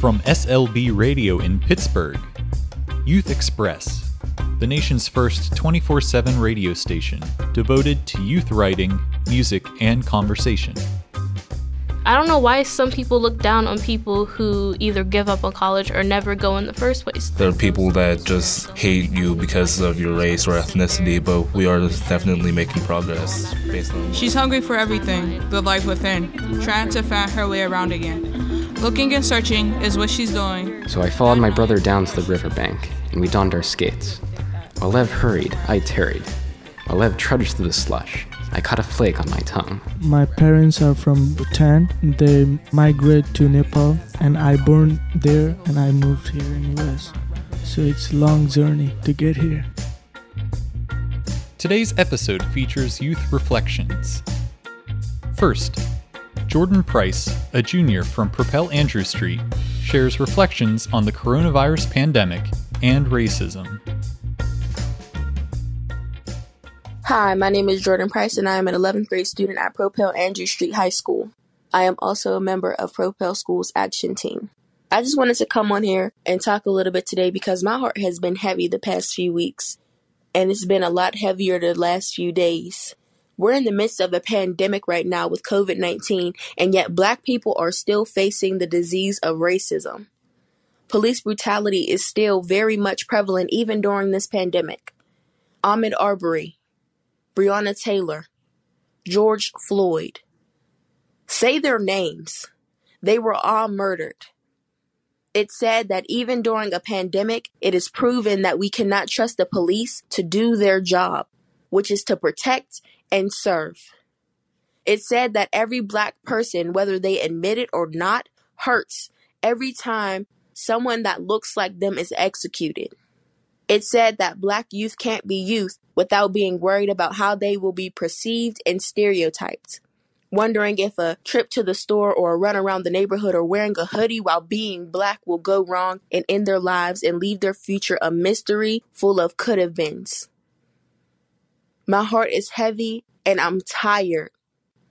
From SLB Radio in Pittsburgh, Youth Express, the nation's first 24 7 radio station devoted to youth writing, music, and conversation. I don't know why some people look down on people who either give up on college or never go in the first place. There are people that just hate you because of your race or ethnicity, but we are definitely making progress based on. She's hungry for everything, the life within, trying to find her way around again. Looking and searching is what she's doing. So I followed my brother down to the riverbank, and we donned our skates. While Lev hurried, I tarried. While Lev trudged through the slush, I caught a flake on my tongue. My parents are from Bhutan. They migrate to Nepal, and I born there, and I moved here in US. So it's a long journey to get here. Today's episode features youth reflections. First, Jordan Price, a junior from Propel Andrew Street, shares reflections on the coronavirus pandemic and racism. Hi, my name is Jordan Price and I am an 11th grade student at Propel Andrew Street High School. I am also a member of Propel School's action team. I just wanted to come on here and talk a little bit today because my heart has been heavy the past few weeks and it's been a lot heavier the last few days. We're in the midst of a pandemic right now with COVID 19, and yet black people are still facing the disease of racism. Police brutality is still very much prevalent even during this pandemic. Ahmaud Arbery, Breonna Taylor, George Floyd. Say their names. They were all murdered. It said that even during a pandemic, it is proven that we cannot trust the police to do their job, which is to protect and serve. It said that every black person, whether they admit it or not, hurts every time someone that looks like them is executed. It said that black youth can't be youth without being worried about how they will be perceived and stereotyped. Wondering if a trip to the store or a run around the neighborhood or wearing a hoodie while being black will go wrong and end their lives and leave their future a mystery full of could have beens. My heart is heavy and I'm tired.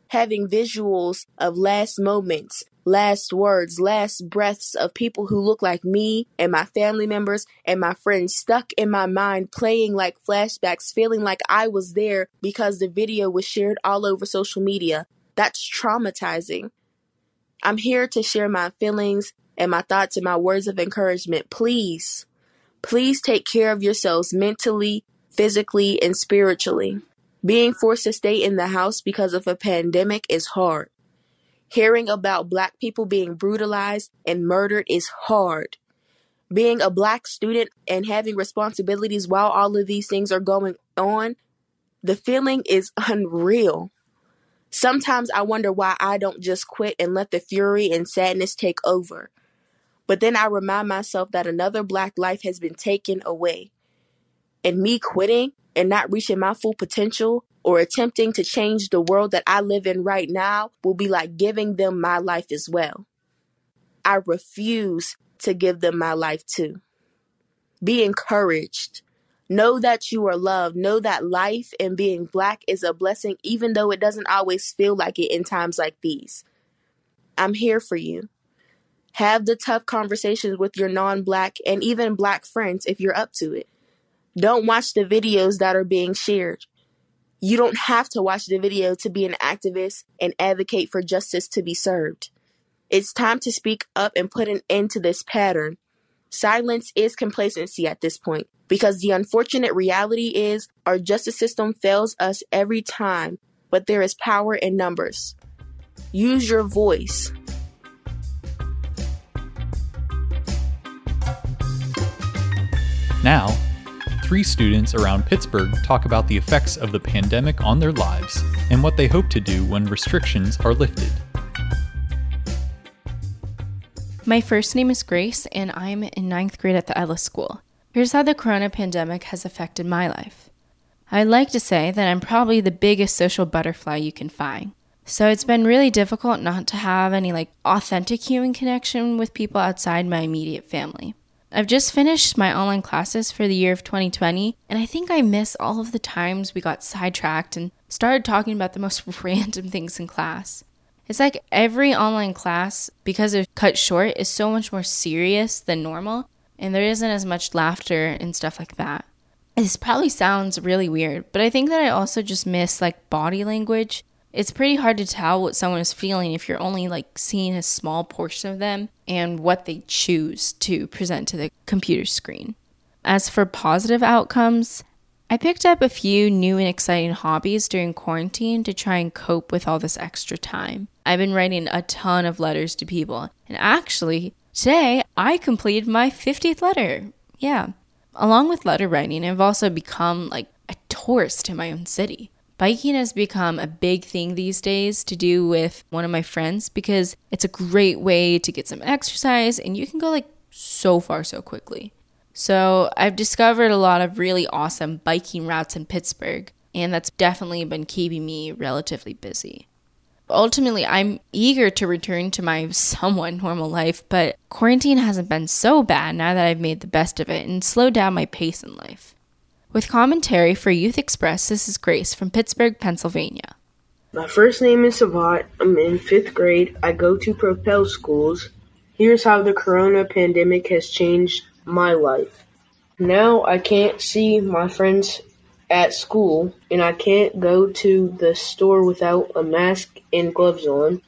Having visuals of last moments last words, last breaths of people who look like me and my family members and my friends stuck in my mind, playing like flashbacks, feeling like I was there because the video was shared all over social media. That's traumatizing. I'm here to share my feelings and my thoughts and my words of encouragement. Please, please take care of yourselves mentally, physically, and spiritually. Being forced to stay in the house because of a pandemic is hard. Hearing about black people being brutalized and murdered is hard. Being a black student and having responsibilities while all of these things are going on, the feeling is unreal. Sometimes I wonder why I don't just quit and let the fury and sadness take over. But then I remind myself that another black life has been taken away. And me quitting and not reaching my full potential or attempting to change the world that I live in right now will be like giving them my life as well. I refuse to give them my life too. Be encouraged. Know that you are loved. Know that life and being black is a blessing, even though it doesn't always feel like it in times like these. I'm here for you. Have the tough conversations with your non black and even black friends if you're up to it. Don't watch the videos that are being shared. You don't have to watch the video to be an activist and advocate for justice to be served. It's time to speak up and put an end to this pattern. Silence is complacency at this point because the unfortunate reality is our justice system fails us every time, but there is power in numbers. Use your voice. Now, three students around Pittsburgh talk about the effects of the pandemic on their lives and what they hope to do when restrictions are lifted. My first name is Grace, and I'm in ninth grade at the Ellis School. Here's how the corona pandemic has affected my life. I'd like to say that I'm probably the biggest social butterfly you can find. So it's been really difficult not to have any like authentic human connection with people outside my immediate family. I've just finished my online classes for the year of 2020, and I think I miss all of the times we got sidetracked and started talking about the most random things in class. It's like every online class, because they're cut short, is so much more serious than normal, and there isn't as much laughter and stuff like that. This probably sounds really weird, but I think that I also just miss like body language. It's pretty hard to tell what someone is feeling if you're only like seeing a small portion of them and what they choose to present to the computer screen. As for positive outcomes, I picked up a few new and exciting hobbies during quarantine to try and cope with all this extra time. I've been writing a ton of letters to people, and actually, today I completed my 50th letter. Yeah. Along with letter writing, I've also become like a tourist in my own city. Biking has become a big thing these days to do with one of my friends because it's a great way to get some exercise and you can go like so far so quickly. So I've discovered a lot of really awesome biking routes in Pittsburgh, and that's definitely been keeping me relatively busy. Ultimately, I'm eager to return to my somewhat normal life, but quarantine hasn't been so bad now that I've made the best of it and slowed down my pace in life. With commentary for Youth Express, this is Grace from Pittsburgh, Pennsylvania. My first name is Savat. I'm in fifth grade. I go to Propel schools. Here's how the corona pandemic has changed my life. Now I can't see my friends at school and I can't go to the store without a mask and gloves on.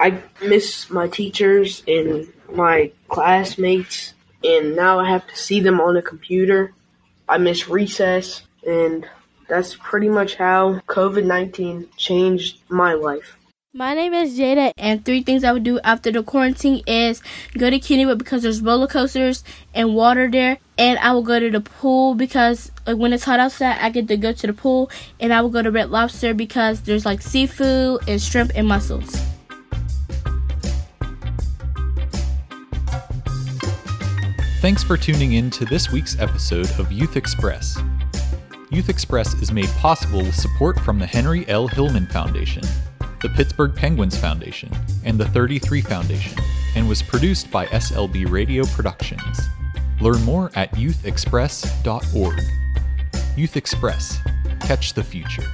I miss my teachers and my classmates and now I have to see them on a computer. I miss recess and that's pretty much how COVID 19 changed my life. My name is Jada, and three things I would do after the quarantine is go to Kennywood because there's roller coasters and water there, and I will go to the pool because like when it's hot outside, I get to go to the pool, and I will go to Red Lobster because there's like seafood and shrimp and mussels. Thanks for tuning in to this week's episode of Youth Express. Youth Express is made possible with support from the Henry L. Hillman Foundation the Pittsburgh Penguins Foundation, and the 33 Foundation, and was produced by SLB Radio Productions. Learn more at youthexpress.org. Youth Express. Catch the future.